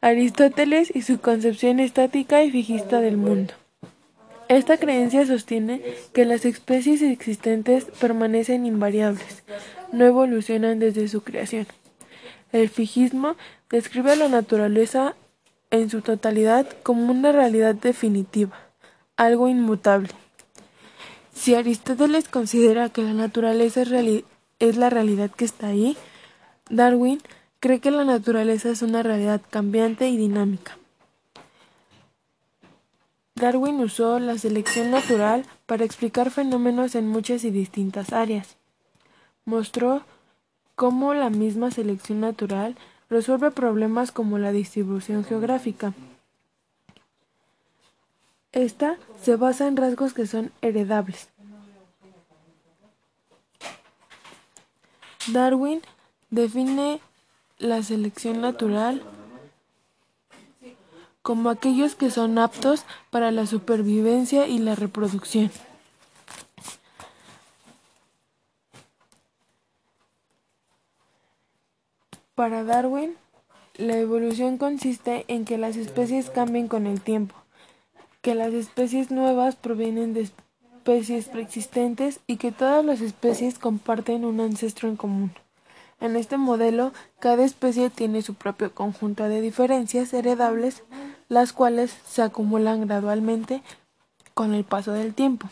Aristóteles y su concepción estática y fijista del mundo. Esta creencia sostiene que las especies existentes permanecen invariables, no evolucionan desde su creación. El fijismo describe a la naturaleza en su totalidad como una realidad definitiva, algo inmutable. Si Aristóteles considera que la naturaleza es, la realidad que está ahí, Darwin cree que la naturaleza es una realidad cambiante y dinámica. Darwin usó la selección natural para explicar fenómenos en muchas y distintas áreas. Mostró cómo la misma selección natural resuelve problemas como la distribución geográfica. Esta se basa en rasgos que son heredables. Darwin define la selección natural como aquellos que son aptos para la supervivencia y la reproducción. Para Darwin, la evolución consiste en que las especies cambien con el tiempo, que las especies nuevas provienen de especies preexistentes y que todas las especies comparten un ancestro en común. En este modelo, cada especie tiene su propio conjunto de diferencias heredables las cuales se acumulan gradualmente con el paso del tiempo.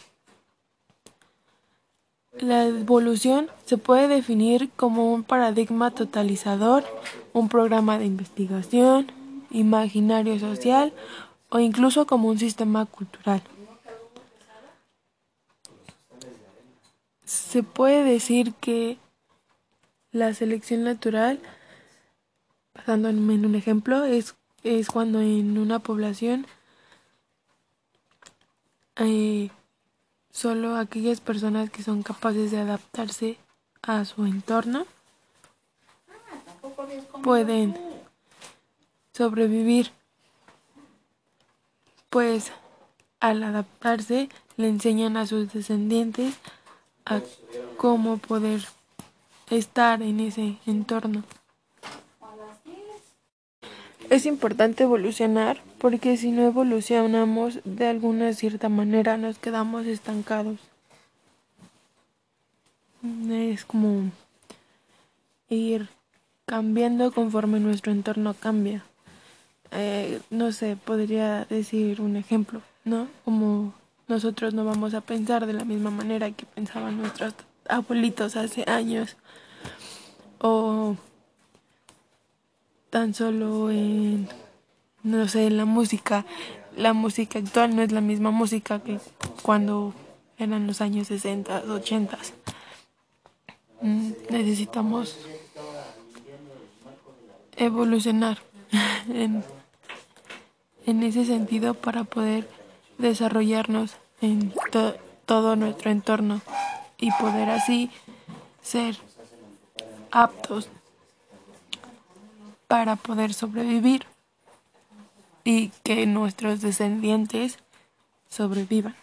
La evolución se puede definir como un paradigma totalizador, un programa de investigación, imaginario social o incluso como un sistema cultural. Se puede decir que la selección natural, basándome en un ejemplo, es es cuando en una población eh, solo aquellas personas que son capaces de adaptarse a su entorno pueden sobrevivir. Pues al adaptarse le enseñan a sus descendientes a cómo poder estar en ese entorno. Es importante evolucionar porque si no evolucionamos de alguna cierta manera nos quedamos estancados. Es como ir cambiando conforme nuestro entorno cambia. Eh, no sé, podría decir un ejemplo, ¿no? Como nosotros no vamos a pensar de la misma manera que pensaban nuestros abuelitos hace años. O tan solo en, no sé, en la música. La música actual no es la misma música que cuando eran los años 60, 80. Mm, necesitamos evolucionar en, en ese sentido para poder desarrollarnos en todo nuestro entorno y poder así ser aptos para poder sobrevivir y que nuestros descendientes sobrevivan.